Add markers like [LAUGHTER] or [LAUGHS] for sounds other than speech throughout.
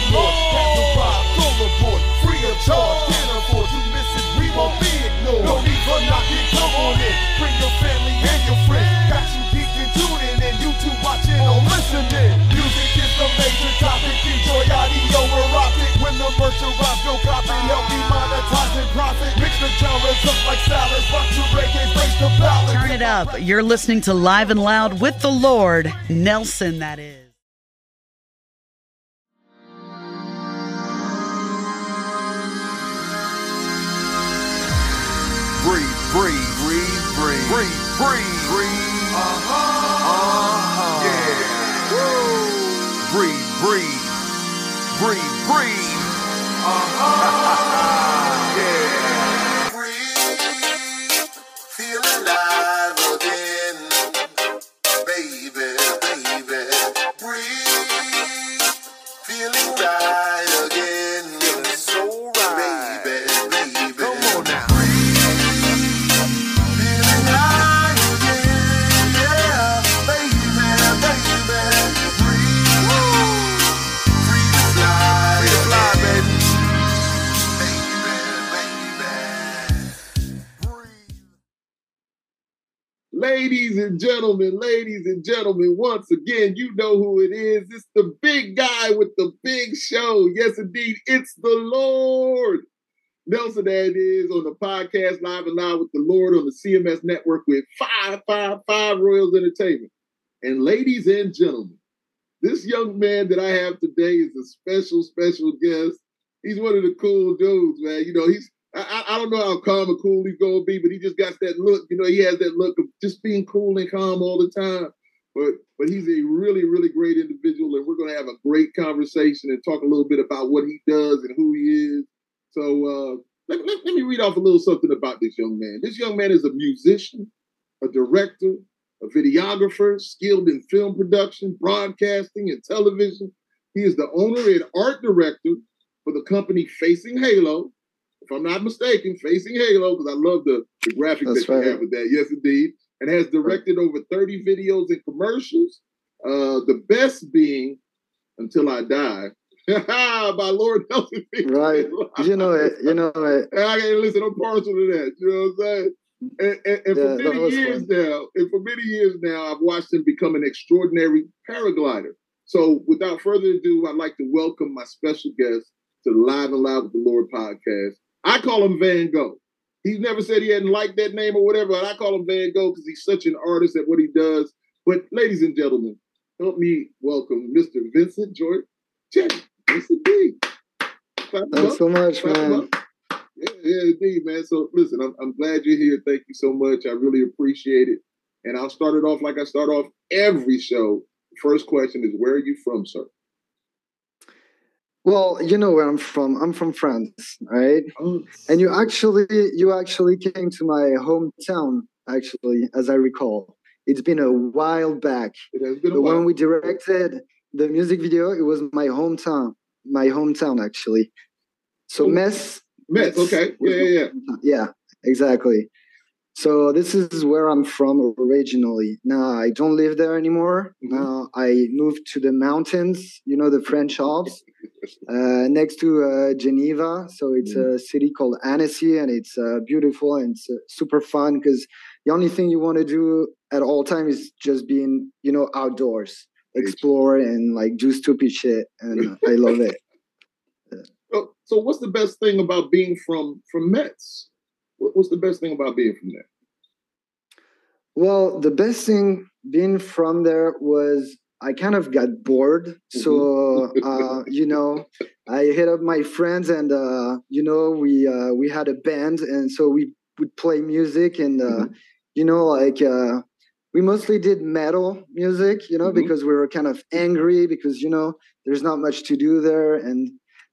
the Lord has arrived. Full free of charge. Can't afford to miss it. We won't be ignored. No need for knocking. Come on in. Bring your family and your friends. Got you geeked and tuning in. You two watching or listening. Music is the major topic. Enjoy audio erotic. When the merch arrives, go copy. Help me monetize and profit. Mix the genres up like salads. Rock to reggae, face the ballad. Turn it up. You're listening to Live and Loud with the Lord, Nelson, that is. Breathe, Ladies and gentlemen, ladies and gentlemen, once again, you know who it is. It's the big guy with the big show. Yes, indeed, it's the Lord. Nelson that is on the podcast Live and Loud with the Lord on the CMS network with 555 Royals Entertainment. And ladies and gentlemen, this young man that I have today is a special, special guest. He's one of the cool dudes, man. You know, he's I, I don't know how calm and cool he's gonna be, but he just got that look. You know, he has that look of just being cool and calm all the time. But but he's a really, really great individual, and we're gonna have a great conversation and talk a little bit about what he does and who he is. So uh, let, let, let me read off a little something about this young man. This young man is a musician, a director, a videographer, skilled in film production, broadcasting, and television. He is the owner and art director for the company Facing Halo. If I'm not mistaken, Facing Halo, because I love the, the graphic That's that you have with that. Yes, indeed. And has directed over 30 videos and commercials. Uh, the best being Until I Die [LAUGHS] by Lord Nelson. Right. You know it. You know it. [LAUGHS] And I gotta listen, I'm partial to that. You know what I'm saying? And, and, and Yeah, for many years fun. now, and for many years now, I've watched him become an extraordinary paraglider. So without further ado, I'd like to welcome my special guest to the Live and Live with the Lord podcast. I call him Van Gogh. He's never said he hadn't liked that name or whatever, and I call him Van Gogh because he's such an artist at what he does. But ladies and gentlemen, help me welcome Mr. Vincent George J. Vincent D. Thanks so much, Clap man. Yeah, yeah, indeed, man. So listen, I'm, I'm glad you're here. Thank you so much. I really appreciate it. And I'll start it off like I start off every show. First question is, where are you from, sir? Well, you know where I'm from. I'm from France, right? Oh, And you actually, you actually came to my hometown, actually, as I recall. It's been a while back. it has been a But while. when we directed the music video, it was my hometown. My hometown, actually. So Oh, Metz. Metz, okay. Yeah, yeah, yeah. Yeah, exactly. So this is where I'm from originally. Now I don't live there anymore. Mhm. Now I moved to the mountains. You know the French Alps, [LAUGHS] uh, next to uh, Geneva. So it's a city called Annecy, and it's uh, beautiful and it's uh, super fun because the only thing you want to do at all time is just being, you know, outdoors, explore and like do stupid shit, and I love it. So, [LAUGHS] so what's the best thing about being from from Metz? What's the best thing about being from there? Well, the best thing being from there was I kind of got bored. So, uh, you know, I hit up my friends and, uh, you know, we, uh, we had a band and so we would play music and, uh, you know, like, uh, we mostly did metal music, you know, Mhm. because we were kind of angry because, you know, there's not much to do there. And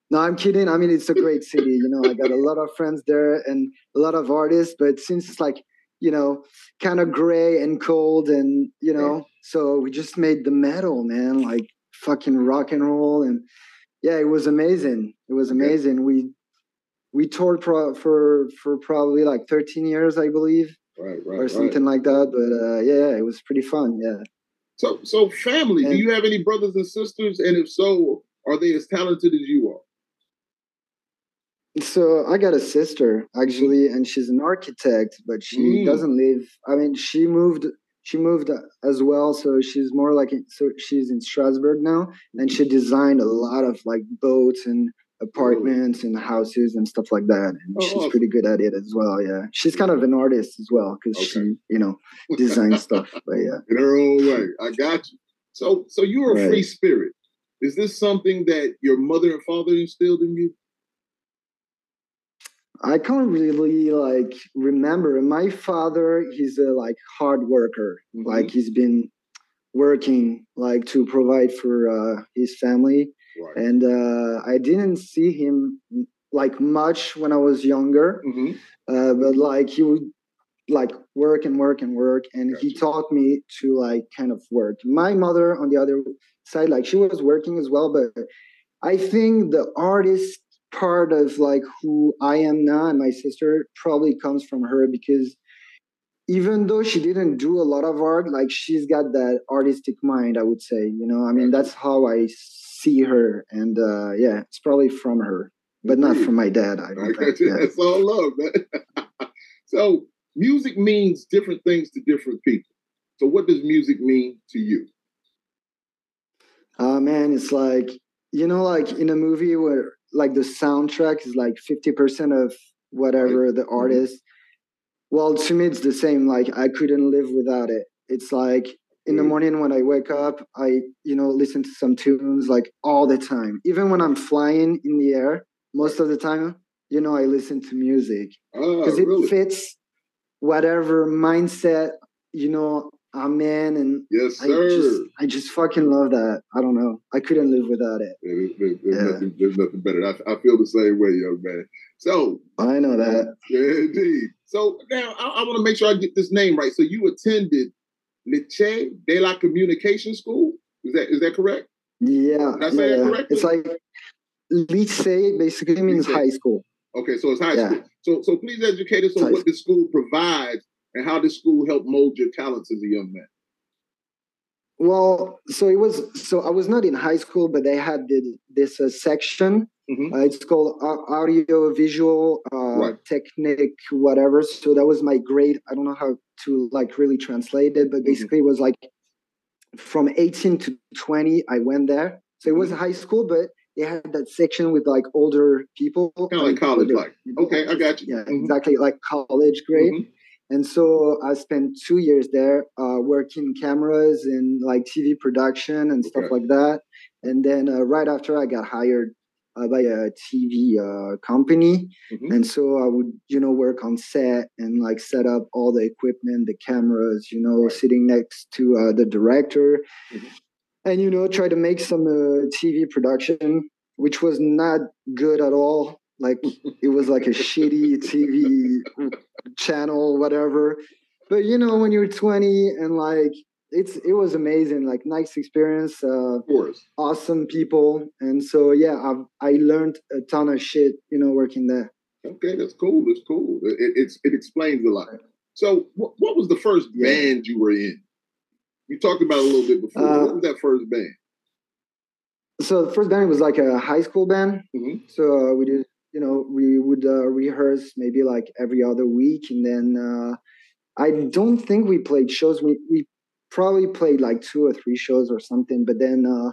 no, I'm kidding. I mean, it's a great city. You know, I got a lot of friends there and a lot of artists, but since it's like, you know, kind of gray and cold and, you know, so we just made the metal, man, like fucking rock and roll. And yeah, it was amazing. It was amazing. We, we toured pro- for, for probably like 13 years, I believe, Right, right, or right. something like that. But uh, yeah, it was pretty fun. Yeah. So, so family. Do you have any brothers and sisters? And if so, Are they as talented as you are? So I got a sister actually, and she's an architect, but she Mm. doesn't live. I mean, she moved. She moved as well, so she's more like so she's in Strasbourg now, and she designed a lot of like boats and apartments and houses and stuff like that. And Oh, she's awesome. pretty good at it as well. Yeah, she's kind of an artist as well because Okay. she, you know, designs stuff. But yeah, In her own way. I got you. So so you're a Right. free spirit. Is this something that your mother and father instilled in you? I can't really like remember. My father, he's a like hard worker. Mhm. Like he's been working like to provide for uh, his family, Right. and uh, I didn't see him like much when I was younger. hmm Uh, but like he would like work and work and work, and he taught me to like kind of work. My mother, on the other side, like she was working as well, but I think the artist part of like who I am now and my sister probably comes from her because even though she didn't do a lot of art, like she's got that artistic mind, I would say. You know, I mean, that's how I see her, and uh, yeah, it's probably from her, but not from my dad. I don't think. Yeah. [LAUGHS] That's all love, man. [LAUGHS] so music means different things to different people. So what does music mean to you? Oh man, it's like you know, like in a movie where like the soundtrack is like fifty percent of whatever the artist. Well, to me, it's the same. Like I couldn't live without it. It's like in the Mm. morning when I wake up, I you know listen to some tunes like all the time. Even when I'm flying in the air, most of the time, you know, I listen to music because it really? fits whatever mindset you know Oh, I'm and Yes, I sir. just I just fucking love that. I don't know. I couldn't live without it. Yeah, there's, there's- Yeah. nothing, there's nothing better. I, I feel the same way, young man. So, I know that. yeah, indeed. So now I, I want to make sure I get this name right. So you attended Lycée de la Communication School. Is that is that correct? Yeah. Did I say that correctly? It's like lycée basically means high school. Okay, so it's high Yeah. school. So so please educate us on what the school provides and how did school help mold your talents as a young man. Well, so it was. So I was not in high school, but they had the, this uh, section. Mhm. Uh, it's called audio visual uh, Right. technique, whatever. So that was my grade. I don't know how to like really translate it, but Mhm. basically it was like from 18 to 20. I went there. So it was Mm-hmm. high school, but they had that section with like older people, Kind of like college, like. Okay, I got you. Yeah, Mhm. exactly like college grade. And so I spent two years there uh, working cameras and like TV production and stuff Okay. like that. And then uh, right after I got hired uh, by a TV uh, company. Mhm. And so I would, you know, work on set and like set up all the equipment, the cameras, you know, Right. sitting next to uh, the director. Mhm. And, you know, try to make some uh, TV production, which was not good at all. Like it was like a shitty TV channel, whatever. But you know, when you're 20 and like it's it was amazing, like nice experience, uh, Of course. awesome people, and so yeah, I've, I learned a ton of shit, you know, working there. Okay, that's cool. That's cool. It, it- it's it explains a lot. So, what, what was the first Yeah. band you were in? You talked about a little bit before. Uh, what was that first band? So the first band was like a high school band. Mhm. So uh, we did, you know, we would uh, rehearse maybe like every other week, and then uh, I don't think we played shows. We we probably played like two or three shows or something. But then uh,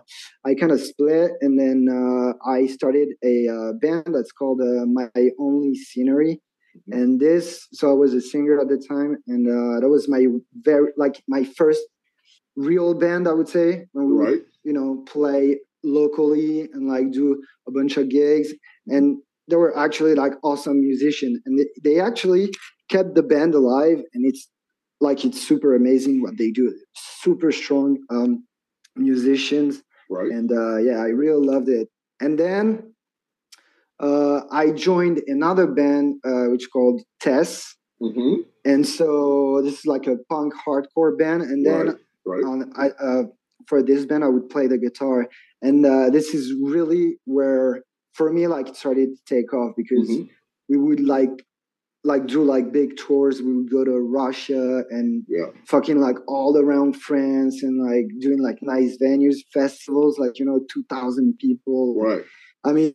I kind of split, and then uh, I started a uh, band that's called uh, My Only Scenery. Mhm. And this, so I was a singer at the time, and uh, that was my very like my first real band, I would say. When we Right. you know, play locally and like do a bunch of gigs. And they were actually like awesome musicians. And they, they actually kept the band alive. And it's like, it's super amazing what they do. Super strong um, musicians. Right. And uh, yeah, I really loved it. And then uh, I joined another band uh, which called Tess. hmm And so this is like a punk hardcore band. And then Right. Right. on I uh, for this band I would play the guitar, and uh, this is really where for me like it started to take off because Mhm. we would like like do like big tours. We would go to Russia and Yeah. fucking like all around France and like doing like nice venues, festivals, like you know, two thousand people. Right. I mean,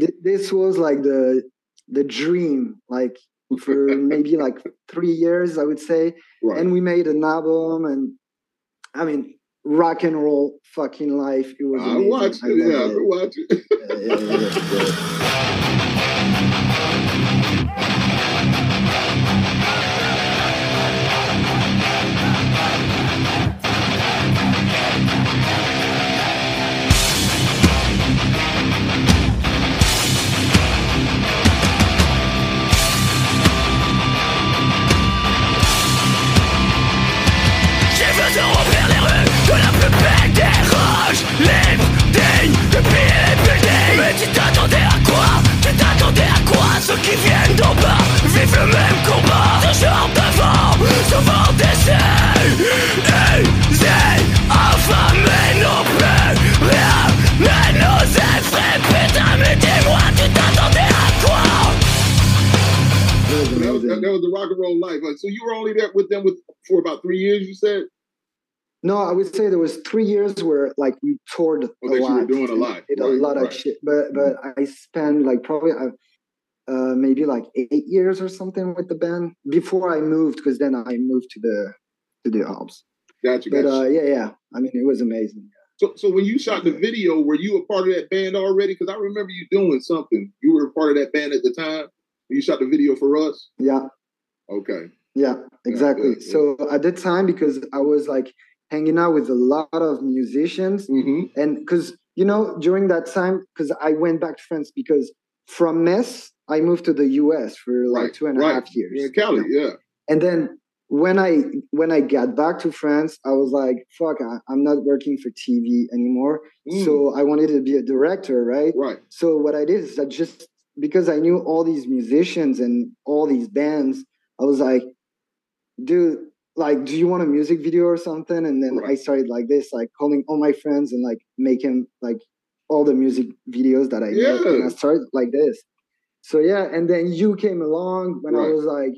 th- this was like the the dream, like for [LAUGHS] maybe like three years, I would say. Right. And we made an album, and I mean, rock and roll fucking life. It was. I amazing. watched it. Yeah, I watched it. Yeah, yeah, yeah, with them with for about three years. You said. No, I would say there was three years where like we toured Oh, a that you lot. were doing a lot. Did a lot right. of shit, but but I spent like probably uh, uh, maybe like eight years or something with the band before I moved because then I moved to the to the Alps. Gotcha. But gotcha. uh, yeah, yeah. I mean, it was amazing. so, so when you shot the video, were you a part of that band already? Because I remember you doing something. You were a part of that band at the time. You shot the video for us. Yeah, Okay. Yeah, exactly. yeah, yeah. So at the time, because I was like hanging out with a lot of musicians, Mm-hmm. and because you know during that time, because I went back to France because from Metz I moved to the U.S. for like Right. two and a half years. In Cali. Yeah. and then when i when i got back to france i was like fuck I, i'm not working for tv anymore Mm. so i wanted to be a director right Right. so what i did is i just because i knew all these musicians and all these bands i was like dude like do you want a music video or something? And then i started like this like calling all my friends and like making like all the music videos that i made and Yeah. i started like this. So yeah and then you came along when i was like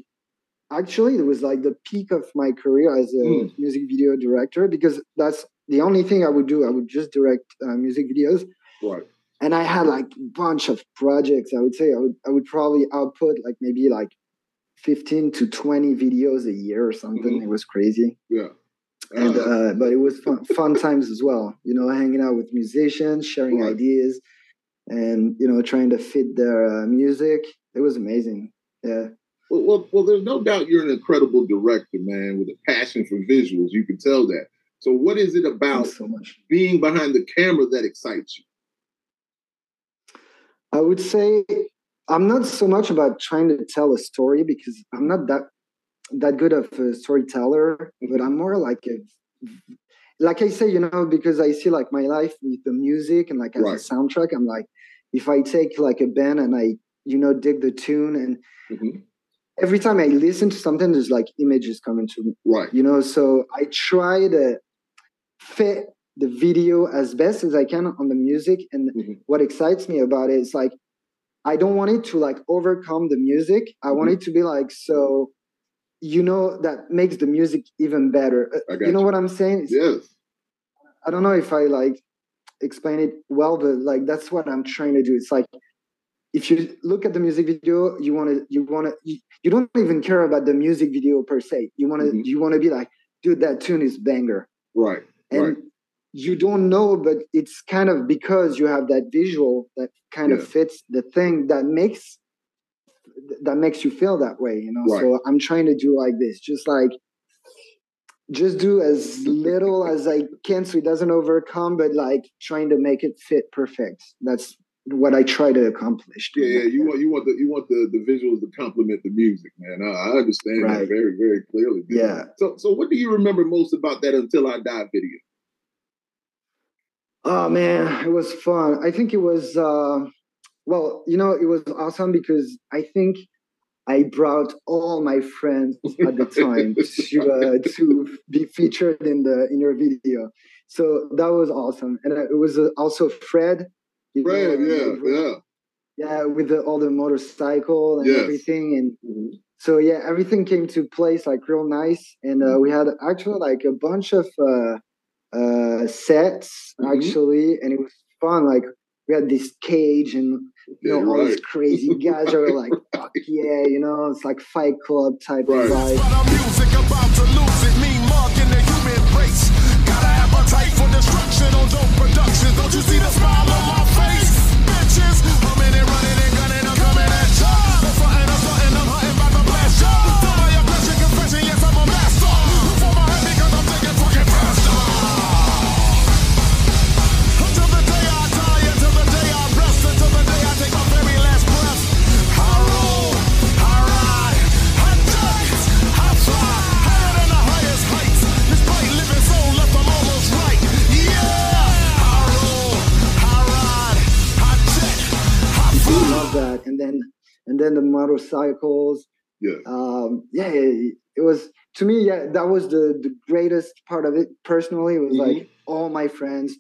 actually it was like the peak of my career as a Mm. music video director because that's the only thing i would do. I would just direct uh, music videos. Right. and i had like a bunch of projects i would say. I would, I would probably output like maybe like 15 to 20 videos a year or something Mhm. it was crazy Yeah. and Uh, uh, but it was fun, fun times as well you know hanging out with musicians sharing Right. ideas and you know trying to fit their uh, music it was amazing yeah well, well, well, there's no doubt you're an incredible director, man, with a passion for visuals. You can tell that. So, what is it about so much being behind the camera that excites you? I would say I'm not so much about trying to tell a story because I'm not that that good of a storyteller, but I'm more like a like I say, you know, because I see like my life with the music and like as Right. a soundtrack, I'm like, if I take like a band and I, you know, dig the tune and Mhm. every time I listen to something, there's like images coming to me Right. you know so i try to fit the video as best as i can on the music and Mhm. what excites me about it is like i don't want it to like overcome the music i want Mhm. it to be like so you know that makes the music even better Uh, you know you. what i'm saying Yes. i don't know if i like explain it well but like that's what i'm trying to do it's like if you look at the music video you want to you want to you, you don't even care about the music video per se you want to Mhm. you want to be like dude that tune is banger Right. and Right. You don't know but it's kind of because you have that visual that kind Yeah. of fits the thing that makes that makes you feel that way you know Right. so i'm trying to do like this just like just do as little as i can so it doesn't overcome but like trying to make it fit perfect that's what i try to accomplish Yeah, yeah. You want you want the you want the, the visuals to complement the music, man. I, I understand that very very clearly. man. Yeah. So so what do you remember most about that Until I Die video? Oh man, it was fun. I think it was uh well, you know, it was awesome because I think I brought all my friends at the time [LAUGHS] to uh, to be featured in the in your video. So that was awesome. And it was uh, also Fred. know, Fred, uh, yeah, yeah. yeah, with the, all the motorcycle and Yes. everything and so yeah, everything came to place like real nice, and uh, we had actually like a bunch of uh, uh, sets Mhm. actually, and it was fun. Like we had this cage and you know Yeah, all these crazy guys are like, [LAUGHS] fuck yeah, you know, it's like Fight Club type Right. of vibe. The motorcycles. Yeah. um yeah it, it was to me yeah that was the the greatest part of it personally it was Mhm. like all my friends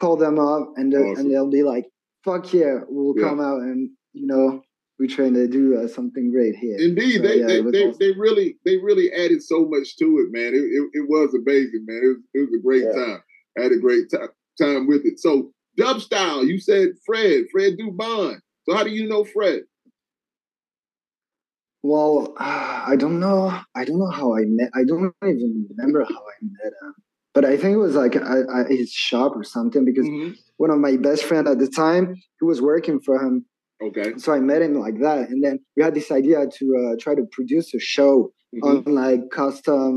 call them up and the, Awesome. and they'll be like fuck yeah we'll Yeah. come out and you know we're trying to do uh, something great here Indeed, So, they, yeah, they, they, awesome. they really they really added so much to it, man. It, it, it was amazing, man. It was, it was a great Yeah. time. I had a great time time with it. So dub style, you said Fred, Fred Dubon. So how do you know Fred? Well uh, i don't know i don't know how i met i don't even remember how i met him but i think it was like I, his shop or something because Mhm. one of my best friend at the time who was working for him Okay. so I met him like that, and then we had this idea to uh, try to produce a show Mhm. on like custom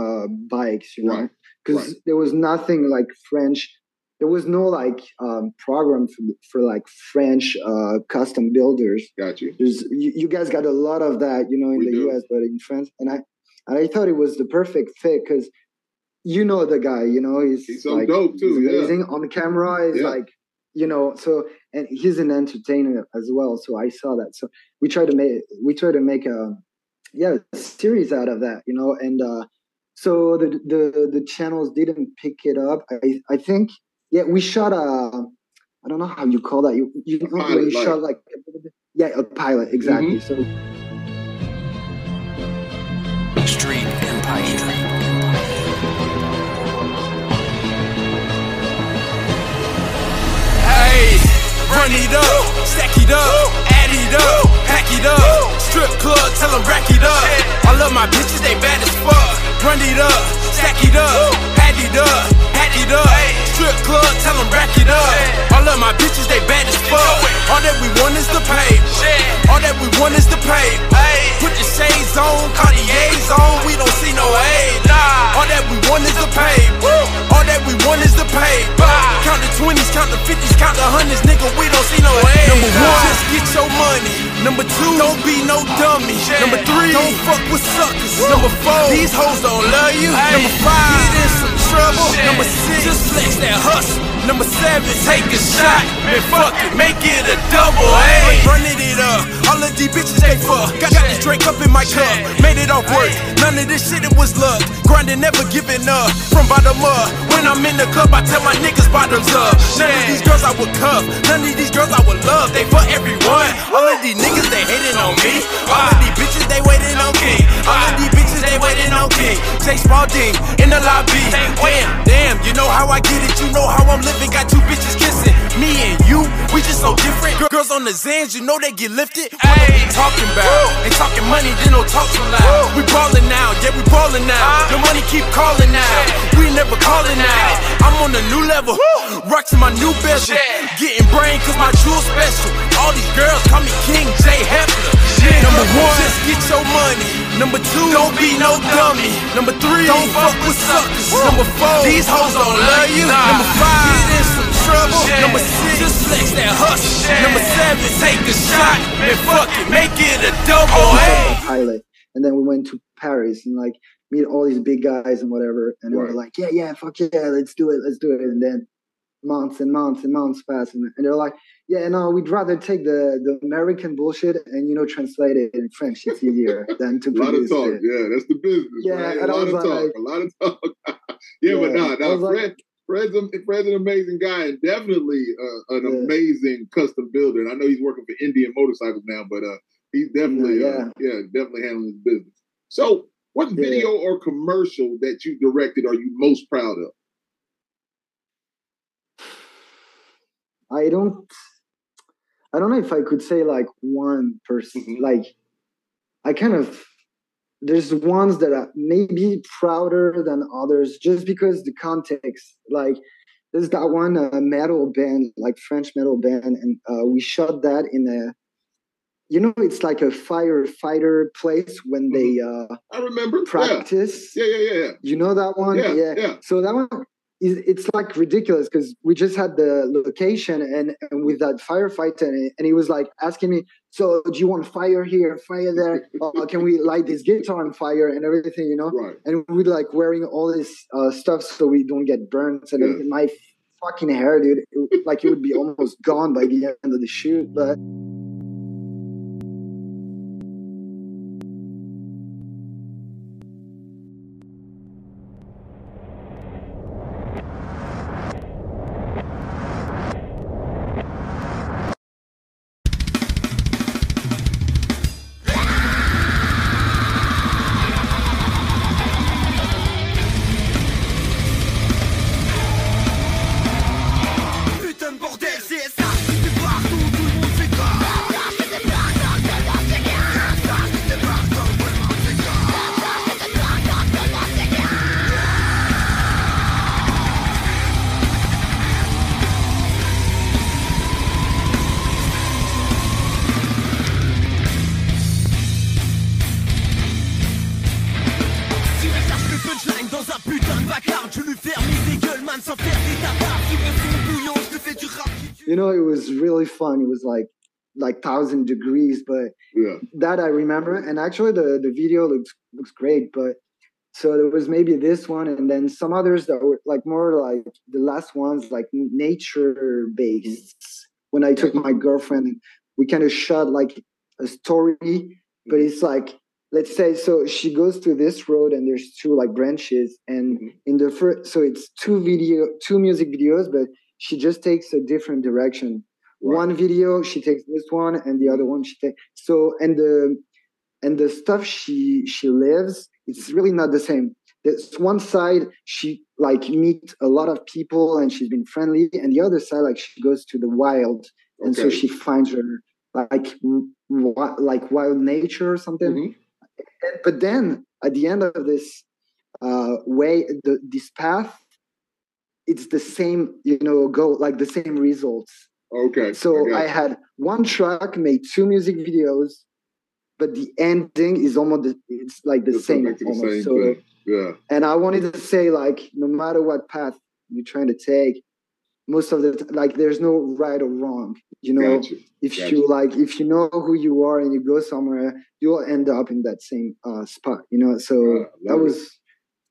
uh, bikes, you know, Right, because right. there was nothing like French. There was no like um, program for, for like French uh, custom builders. Got you. There's you, you guys got a lot of that, you know, in We the do. U.S., but in France, and I and I thought it was the perfect fit because you know the guy, you know, he's, He's so like, dope, too, he's yeah. amazing on camera. Is Yeah. like you know, so and he's an entertainer as well. So I saw that. So we try to make we try to make a yeah a series out of that, you know, and uh so the the the channels didn't pick it up. I I think yeah we shot a I don't know how you call that. You you know pilot, you like- shot like yeah a pilot exactly. Mm-hmm. So Street Empire. Hey, run it up, stack it up, add it up, pack it up. Strip club, tell them rack it up. I love my bitches, they bad as fuck. Run it up, stack it up, add it up, pack it up. Strip club, tell them rack it up. I love my bitches, they bad as fuck. All that we want is the pay. All that we want is the pay. Put the shades on, Cartier's on, we don't see no hate. All that we want is the pay. All that we want is the pay. Count the 20s, count the 50s, count the hundreds, nigga, we don't see no hate. Number one, just get your money. Number two, don't be no dummy. Number three, don't fuck with suckers. Number four, these hoes don't love you. Number five, get in some trouble. Number six, just flex that hustle. Number seven, take a shot. Man, fuck it, make it a double, hey. Running it up, all of these bitches they fuck. Got, got this drink up in my cup, made it off work. None of this shit, it was luck. Grinding, never giving up. From bottom up, when I'm in the club, I tell my niggas bottoms up. None of these girls I would cuff, none of these girls I would love. They for everyone. All of these niggas, they hating on me. All of these bitches, they waiting on me. All of these bitches, they waiting on king. Jay Spalding in the lobby. Damn, damn, you know how I get it, you know how I'm living. Got two bitches kissing. Me and you, we just so different. Girls on the Zans, you know they get lifted. What are we talking about? They talking money, then don't talk so loud. We ballin' now, yeah, we ballin' now. The money keep calling out. We never calling out. I'm on a new level. Rocks in my new bezel. Getting brain cause my jewel special. All these girls call me King J. Hefner. Number one, just get your money. Number two, don't be no dummy. Number three, don't fuck with suckers. Number four, these hoes don't love you. Number five, get in some trouble. Number six, just flex that hustle. Number seven, take a shot. Man, fuck it, make it a double. we Hey. pilot, and then we went to Paris and like meet all these big guys and whatever, and they Right. were like, yeah, yeah, fuck yeah, let's do it, let's do it, and then months and months and months pass, and, and they're like, yeah, no, we'd rather take the the American bullshit and you know translate it in French. It's easier [LAUGHS] than to A lot of talk. it. Yeah, that's the business. Yeah, right? A lot of talk. A lot of talk. [LAUGHS] yeah, but nah, nah. was like- Fred, Fred's, a, Fred's an amazing guy and definitely uh, an Yeah. amazing custom builder. And I know he's working for Indian Motorcycles now, but uh, He's definitely, Yeah, uh, yeah, definitely handling his business. So, what video or commercial that you directed are you most proud of? I don't I don't know if I could say like one person Mhm. like I kind of there's ones that are maybe prouder than others just because the context like there's that one uh, metal band like French metal band and uh, we shot that in a you know it's like a firefighter place when they uh, I remember. Yeah, practice yeah, yeah, yeah. you know that one Yeah, yeah. yeah. so that one it's like ridiculous because we just had the location and, and with that firefighter and, he- and he was like asking me, so do you want fire here, fire there? uh, can we light this guitar on fire and everything, you know? Right. And we like wearing all this uh, stuff so we don't get burnt. And Yeah. my fucking hair, dude, it, like it would be almost gone by the end of the shoot. But was really fun. It was like like thousand degrees, but Yeah. that I remember. And actually, the the video looks looks great. But so there was maybe this one, and then some others that were like more like the last ones, like nature based. When I took my girlfriend, we kind of shot like a story, but it's like let's say so she goes to this road and there's two like branches and Mhm. in the first so it's two video two music videos but she just takes a different direction Right. one video she takes this one and the other one she takes so and the and the stuff she she lives it's really not the same there's one side she like meet a lot of people and she's been friendly and the other side like she goes to the wild and so she finds her like like wild nature or something Mhm. but then at the end of this uh, way, the, this path, it's the same, you know, go like the same results. Okay. So got I had one track, made two music videos, but the ending is almost the, it's like the It's same. back to the almost. same so. Yeah. and I wanted to say like, no matter what path you're trying to take, most of the like, there's no right or wrong. You know, Gotcha. if Gotcha. you like if you know who you are and you go somewhere you'll end up in that same uh, spot you know so that love it. was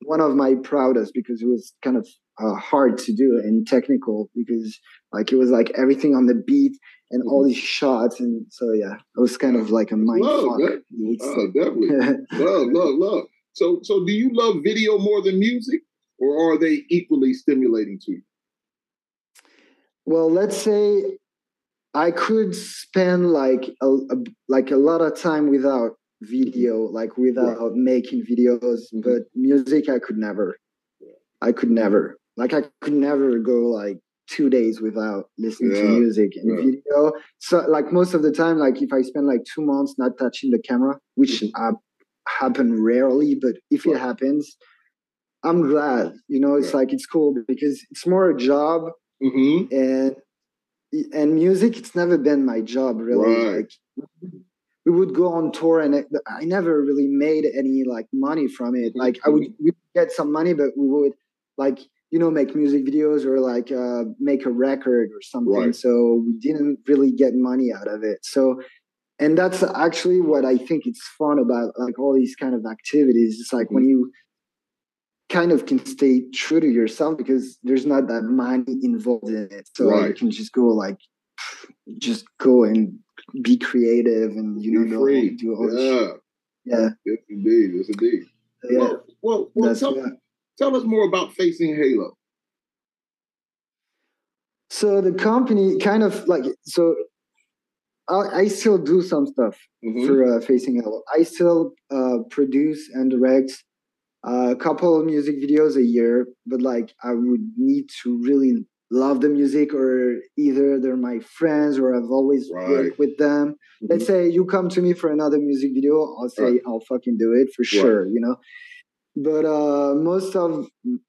one of my proudest because it was kind of uh, hard to do and technical because like it was like everything on the beat and all these shots and so yeah it was kind of like a mind Love fuck that. Oh, definitely. [LAUGHS] love, love, love. So, so do you love video more than music, or are they equally stimulating to you? well let's say i could spend like a, a- like a lot of time without video like without making videos Mhm. but music i could never i could never like i could never go like two days without listening to music and yeah. video so like most of the time like if i spend like two months not touching the camera which uh, happen rarely but if it happens i'm glad you know it's Yeah. like it's cool because it's more a job Mm-hmm. and and music it's never been my job really Right. like we would go on tour and it, i never really made any like money from it like i would we get some money but we would like you know make music videos or like uh, make a record or something Right. so we didn't really get money out of it so and that's actually what i think it's fun about like all these kind of activities it's like when you kind of can stay true to yourself because there's not that money involved in it so you can just go like just go and be creative and you know do all- free. this shit. Yeah. yeah Yes, indeed. Yes, indeed. yeah Well, well, well tell. Tell us more about facing Halo. so the company kind of like so I, I still do some stuff Mhm. for uh, Facing Halo. I still uh, produce and direct a couple of music videos a year, but like I would need to really love the music, or either they're my friends or I've always Right. worked with them. Let's say you come to me for another music video, I'll say Right. I'll fucking do it for sure, you know. But uh, most of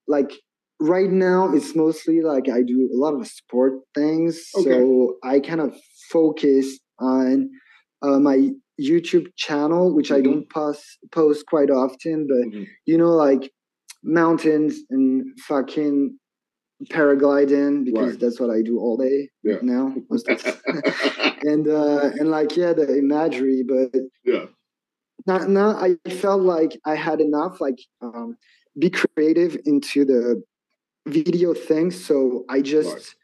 like right now, it's mostly like I do a lot of sport things, Okay. so I kind of focus on uh, my YouTube channel, which I Mhm. don't post post quite often, but Mhm. you know, like mountains and fucking paragliding because Right. that's what I do all day Yeah. now. most of- [LAUGHS] [LAUGHS] and uh, and like yeah, the imagery, but yeah. Now, now I felt like I had enough, like um, be creative into the video thing. So I just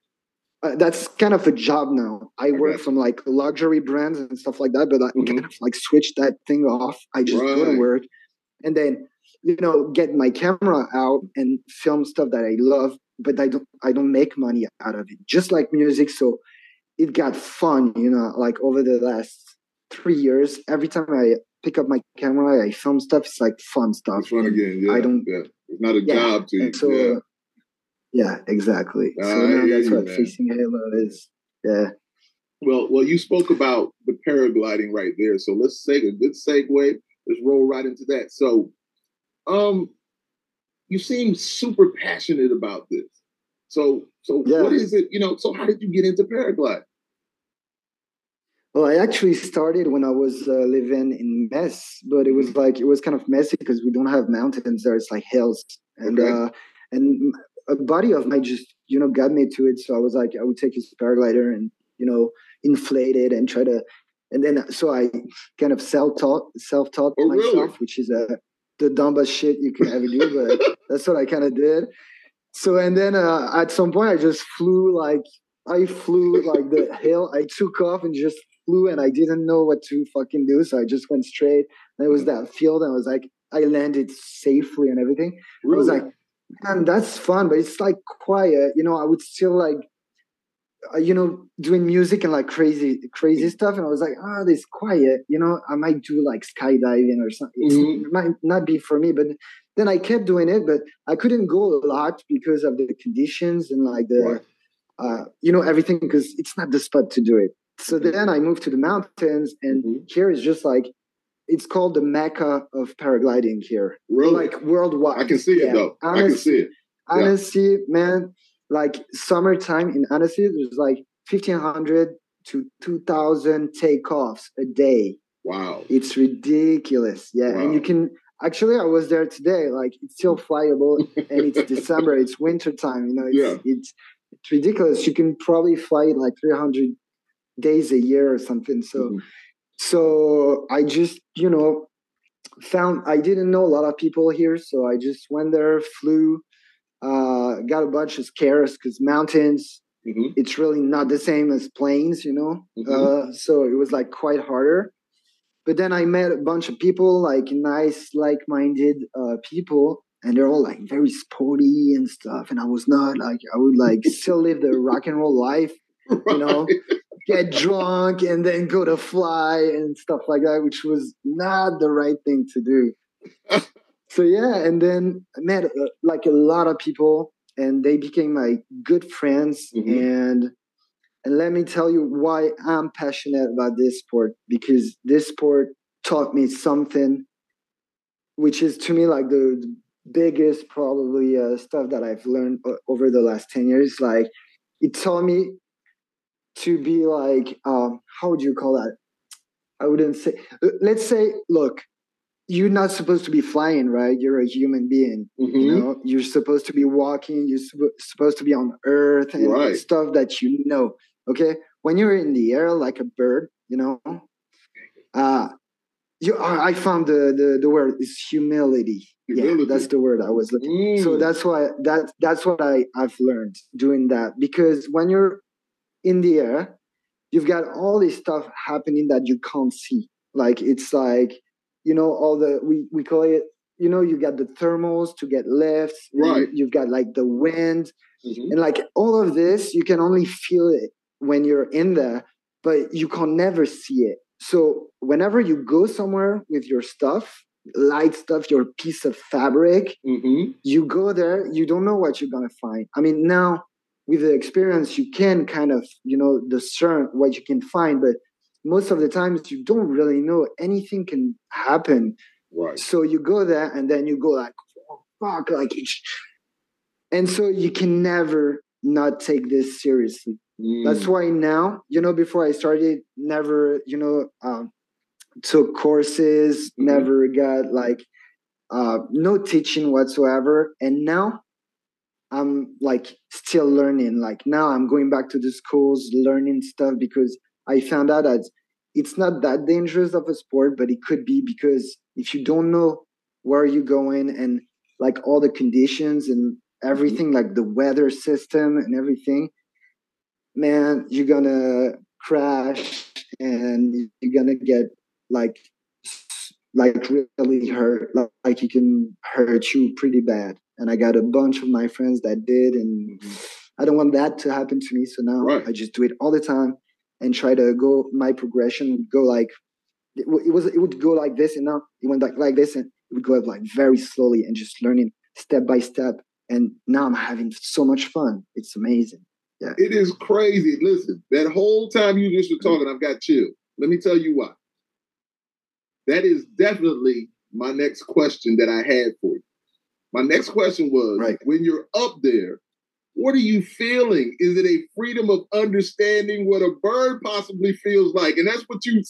uh, that's kind of a job now. I work from like luxury brands and stuff like that, but I Mhm. kind of like switch that thing off. I just go to work and then you know get my camera out and film stuff that I love, but I don't I don't make money out of it. Just like music, so it got fun. You know, like over the last three years, every time I pick up my camera, I film stuff. It's like fun stuff. It's fun again. Yeah. I don't- Yeah. It's not a Yeah. job to you. So, yeah. yeah, exactly. So now that's you, what man. facing Halo is. Yeah. Well, well, you spoke about the paragliding right there, so let's take a good segue. Let's roll right into that. So, um, you seem super passionate about this. So, so Yeah. what is it? You know, so how did you get into paragliding? Well, I actually started when I was uh, living in Metz, but it was like it was kind of messy because we don't have mountains there. It's like hills, and Okay. uh, and a buddy of mine just you know got me to it. So I was like, I would take his paraglider and you know inflate it and try to, and then so I kind of self taught self taught Oh, really? myself, which is uh, the dumbest shit you can ever do, but [LAUGHS] that's what I kind of did. So and then uh, at some point I just flew like I flew like the hill. I took off and just flew, and I didn't know what to fucking do. So I just went straight. And it was that field, and I was like, I landed safely and everything. I was like, man, that's fun, but it's like quiet. You know, I would still like, uh, you know, doing music and like crazy, crazy stuff. And I was like, ah, this quiet. You know, I might do like skydiving or something. Mhm. It might not be for me, but then I kept doing it, but I couldn't go a lot because of the conditions and like the, Right. uh, you know, everything because it's not the spot to do it. So then I moved to the mountains, and Mhm. here is just like it's called the mecca of paragliding here, really? like worldwide. I can see it Yeah. though. I can see it. Yeah. Annecy, man, like summertime in Annecy, there's like fifteen hundred to two thousand takeoffs a day. Wow. It's ridiculous. Yeah, Wow. and you can actually. I was there today. Like it's still flyable, and it's [LAUGHS] December. It's winter time. You know, it's, Yeah. it's it's ridiculous. You can probably fly like three hundred days a year or something. So, Mhm. so I just you know found I didn't know a lot of people here, so I just went there, flew, uh, got a bunch of scares because mountains Mhm. it's really not the same as planes, you know. Mhm. Uh, so it was like quite harder. But then I met a bunch of people, like nice, like-minded uh, people, and they're all like very sporty and stuff. And I was not like I would like still live the rock and roll life, you know, [LAUGHS] get drunk and then go to fly and stuff like that, which was not the right thing to do. [LAUGHS] so yeah, and then I met uh, like a lot of people, and they became my good friends. Mhm. And and let me tell you why I'm passionate about this sport because this sport taught me something, which is to me like the, the biggest probably uh, stuff that I've learned o- over the last ten years. Like it taught me to be like um, how would you call that? I wouldn't say. Let's say, look, you're not supposed to be flying, right? You're a human being. You Mhm. know, you're supposed to be walking. You're suppo- supposed to be on Earth and Right. stuff that you know. Okay, when you're in the air like a bird, you know, uh, you. I I found the the the word is humility. Humility. Yeah, that's the word I was looking. So Mm. that's why that that's what I I've learned doing that because when you're in the air, you've got all this stuff happening that you can't see. Like it's like you know all the we we call it. You know, you got the thermals to get lifts. Right. You've got like the wind Mhm. and like all of this, you can only feel it when you're in there. but you can never see it. So whenever you go somewhere with your stuff, light stuff, your piece of fabric, Mm-hmm. you go there, you don't know what you're gonna find. I mean, now with the experience, you can kind of, you know, discern what you can find, but most of the times you don't really know anything can happen. Right. So you go there and then you go like, oh, fuck, like it's and so you can never not take this seriously. Mm. That's why now, you know, before I started, never, you know, um, took courses, Mhm. never got like uh, no teaching whatsoever. And now I'm like still learning. Like now I'm going back to the schools, learning stuff because I found out that it's not that dangerous of a sport, but it could be because if you don't know where you're going and like all the conditions and mm-hmm. everything, like the weather system and everything, man, you're gonna crash and you're gonna get like like really hurt like, like it can hurt you pretty bad and i got a bunch of my friends that did and mm-hmm. i don't want that to happen to me so now Right. i just do it all the time and try to go my progression go like it, it was it would go like this and now it went like like this and it would go up like very slowly and just learning step by step and now i'm having so much fun it's amazing Yeah. It is crazy. Listen, that whole time you just were talking, I've got chill. Let me tell you why. That is definitely my next question that I had for you. My next question was Right. when you're up there, what are you feeling? Is it a freedom of understanding what a bird possibly feels like? And that's what you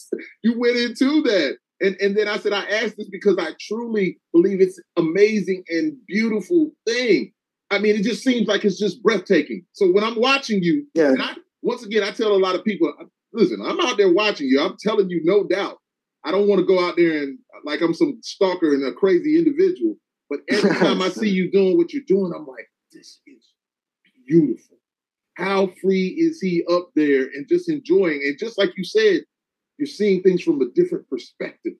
you went into that. And and then I said I asked this because I truly believe it's amazing and beautiful thing. I mean, it just seems like it's just breathtaking. So when I'm watching you, yeah and I, once again, I tell a lot of people, listen, I'm out there watching you. I'm telling you, no doubt. I don't want to go out there and like I'm some stalker and a crazy individual. But every [LAUGHS] time I see you doing what you're doing, I'm like, this is beautiful. How free is he up there and just enjoying? And just like you said, you're seeing things from a different perspective.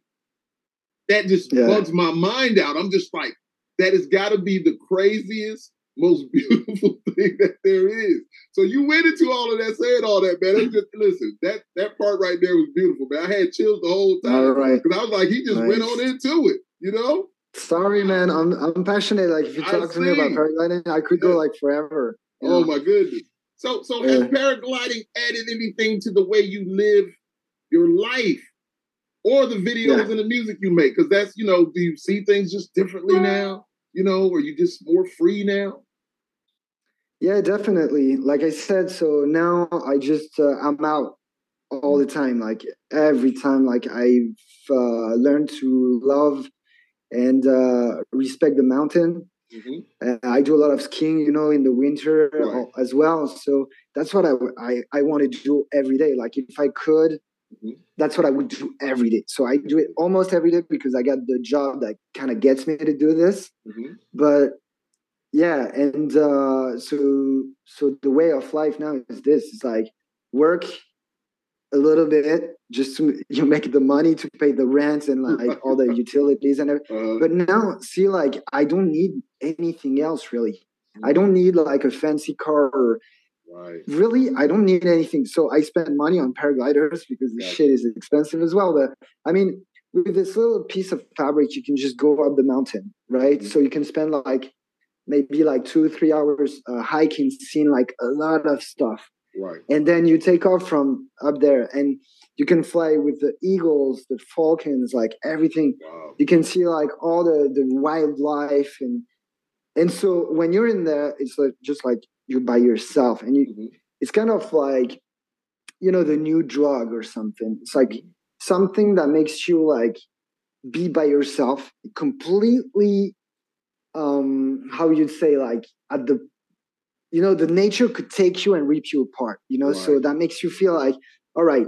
That just Yeah. bugs my mind out. I'm just like, that has got to be the craziest, most [LAUGHS] beautiful thing that there is. So you went into all of that, saying all that, man. Just listen, that that part right there was beautiful, man. I had chills the whole time right because I was like, he just went on into it, you know. Sorry, man. I'm I'm passionate. Like if you talk to me about paragliding, I could Yeah. go like forever. Oh know? my goodness. So so has paragliding added anything to the way you live your life? Or the videos Yeah. and the music you make? Because that's, you know, do you see things just differently now? You know, or you just more free now? Yeah, definitely. Like I said, so now I just uh, I'm out all the time. Like every time, like I've uh, learned to love and uh, respect the mountain. Mhm. Uh, I do a lot of skiing, you know, in the winter Right. as well. So that's what I I, I want to do every day. Like if I could, Mhm. that's what I would do every day. So I do it almost every day because I got the job that kind of gets me to do this. Mhm. But yeah, and uh, so so the way of life now is this: it's like work a little bit just to [LAUGHS] you make the money to pay the rent and [LAUGHS] like all the utilities and everything. Uh, But now, see, like I don't need anything else really. I don't need like a fancy car or right. really I don't need anything. So I spend money on paragliders because the Gotcha. shit is expensive as well. But I mean, with this little piece of fabric, you can just go up the mountain, right? Mhm. So you can spend like maybe like two three hours uh, hiking, seeing like a lot of stuff, Right. and then you take off from up there, and you can fly with the eagles, the falcons, like everything Wow. you can see like all the the wildlife and and so when you're in there it's like just like you're by yourself and you Mhm. it's kind of like you know the new drug or something it's like something that makes you like be by yourself completely um how you'd say like at the you know the nature could take you and rip you apart you know so that makes you feel like all right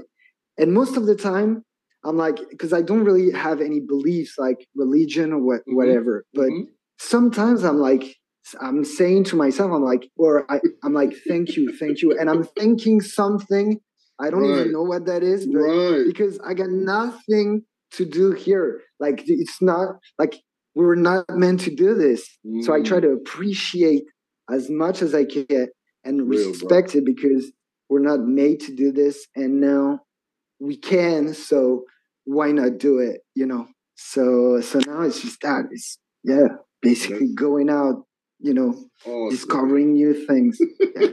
and most of the time i'm like because i don't really have any beliefs like religion or what, Mhm. whatever but Mhm. sometimes i'm like i'm saying to myself i'm like or I, i'm like thank you thank you and i'm thinking something i don't Right. even know what that is but Right. because I got nothing to do here. Like it's not like we were not meant to do this. So I try Mm. to appreciate as much as I can and Real, bro. respect it because we're not made to do this, and now we can. So why not do it? You know. So so now it's just that. It's yeah, basically That's- going out. You know, Awesome. discovering new things. [LAUGHS] Yeah.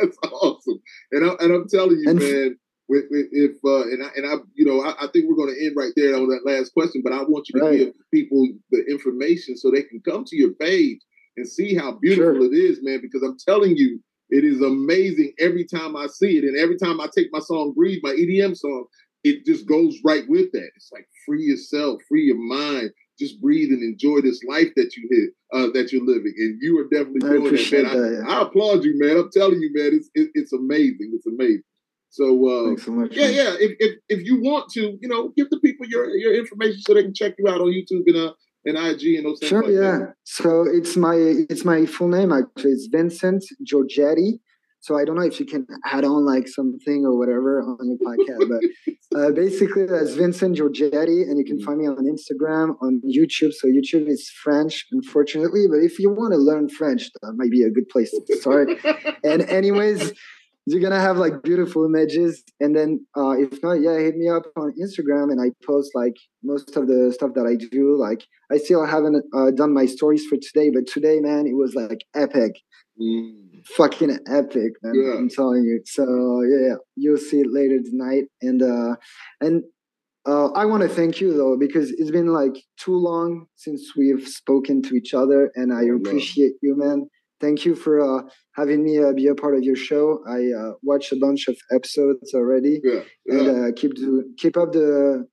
That's awesome. And, I, and I'm telling you, And- man, with, with, if uh, and I and I, you know, I, I think we're going to end right there on that last question. But I want you to Right. give people the information so they can come to your page and see how beautiful Sure. it is, man. Because I'm telling you, it is amazing every time I see it, and every time I take my song "Breathe," my EDM song, it just goes right with that. It's like free yourself, free your mind. Just breathe and enjoy this life that you hit, uh, that you're living, and you are definitely doing that, appreciate man. I- that, yeah. I applaud you, man. I'm telling you, man, it's it, it's amazing. It's amazing. So uh, Thanks so much. yeah, man. yeah. If, if if you want to, you know, give the people your your information so they can check you out on YouTube and uh and IG and those things Sure, like yeah. that. So it's my it's my full name actually. It's Vincent Giorgetti. So I don't know if you can add on like something or whatever on your podcast, but [LAUGHS] uh, basically that's Vincent Giorgetti, and you can find me on Instagram, on YouTube. So YouTube is French, unfortunately, but if you want to learn French, that might be a good place to start. [LAUGHS] and anyways, you're gonna have like beautiful images, and then uh, if not, yeah, hit me up on Instagram, and I post like most of the stuff that I do. Like I still haven't uh, done my stories for today, but today, man, it was like epic, Mm. fucking epic, man. Yeah. I'm telling you. So yeah, you'll see it later tonight, and uh, and uh, I want to thank you though because it's been like too long since we've spoken to each other, and I appreciate you, man. Thank you for uh, having me uh, be a part of your show. I uh, watched a bunch of episodes already, Yeah, yeah. and uh, keep do, keep up the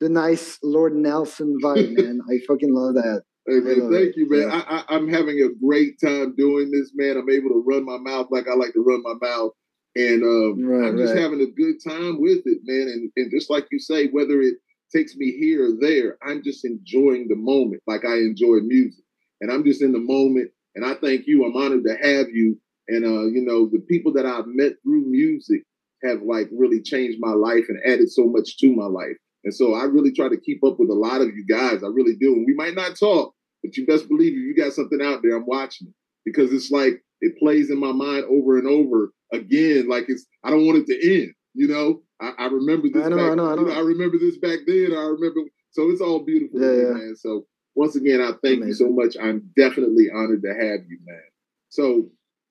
the nice Lord Nelson vibe, man. [LAUGHS] I fucking love that. Hey man, love thank it. you, man. Yeah. I, I, I'm having a great time doing this, man. I'm able to run my mouth like I like to run my mouth, and um, Right, I'm just right. having a good time with it, man. And and just like you say, whether it takes me here or there, I'm just enjoying the moment, like I enjoy music, and I'm just in the moment. And I thank you. I'm honored to have you. And uh, you know, the people that I've met through music have like really changed my life and added so much to my life. And so I really try to keep up with a lot of you guys. I really do. And we might not talk, but you best believe if you got something out there, I'm watching it because it's like it plays in my mind over and over again. Like it's I don't want it to end. You know, I, I remember this. I know, back, I know, I you know. I remember this back then. I remember. So it's all beautiful, yeah. man. So once again, I thank you so much. I'm definitely honored to have you, man. So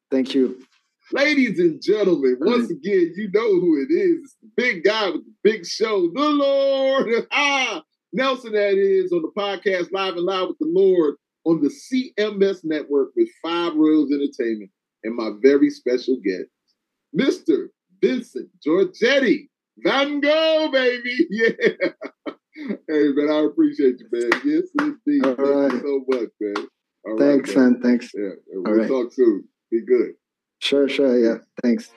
Thank you. Ladies and gentlemen, once Right. again, you know who it is. It's the big guy with the big show, the Lord. [LAUGHS] Ah, Nelson, that is, on the podcast Live and Live with the Lord on the CMS network with Five Royals Entertainment and my very special guest, Mr. Vincent Giorgetti. Van Gogh, baby. [LAUGHS] Yeah. Hey, man, I appreciate you, man. Yes, indeed. All Thank you so much, man. All right, Thanks, man. Thanks. Yeah, All we'll right. talk soon. Be good. Sure, sure. Yeah. Thanks.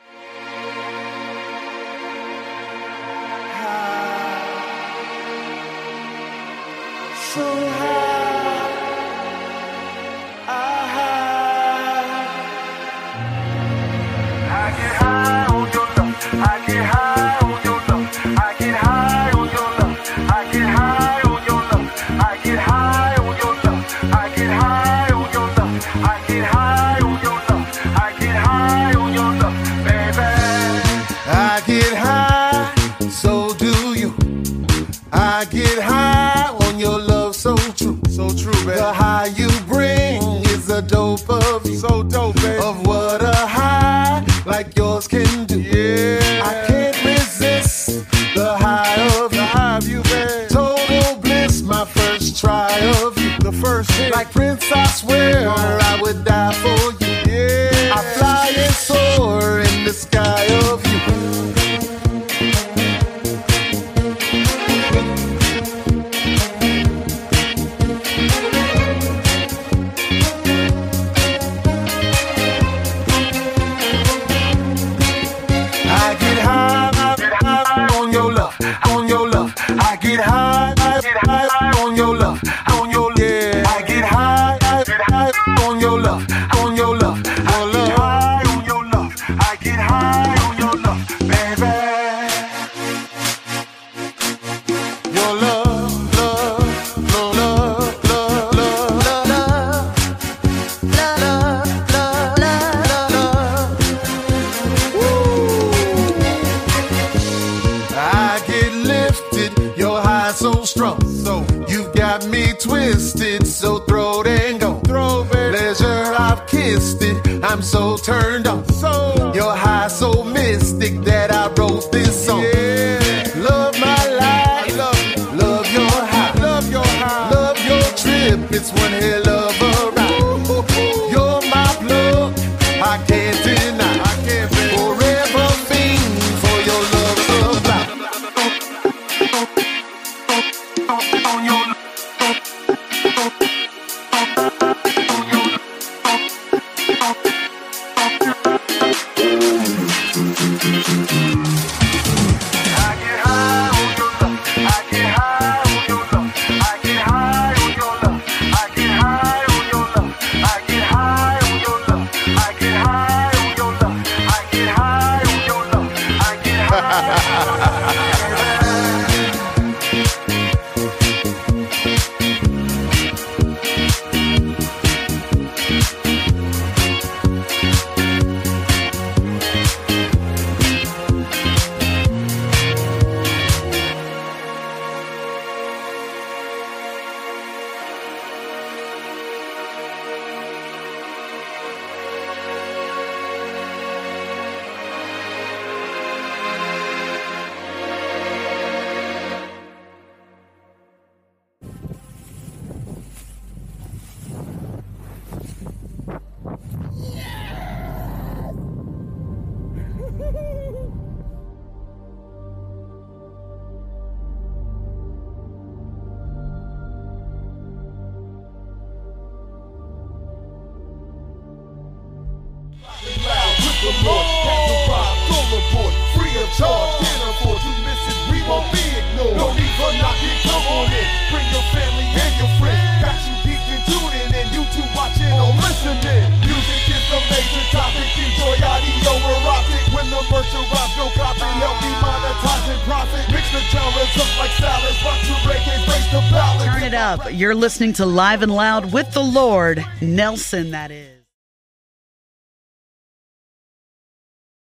listening to Live and Loud with the Lord, Nelson, that is.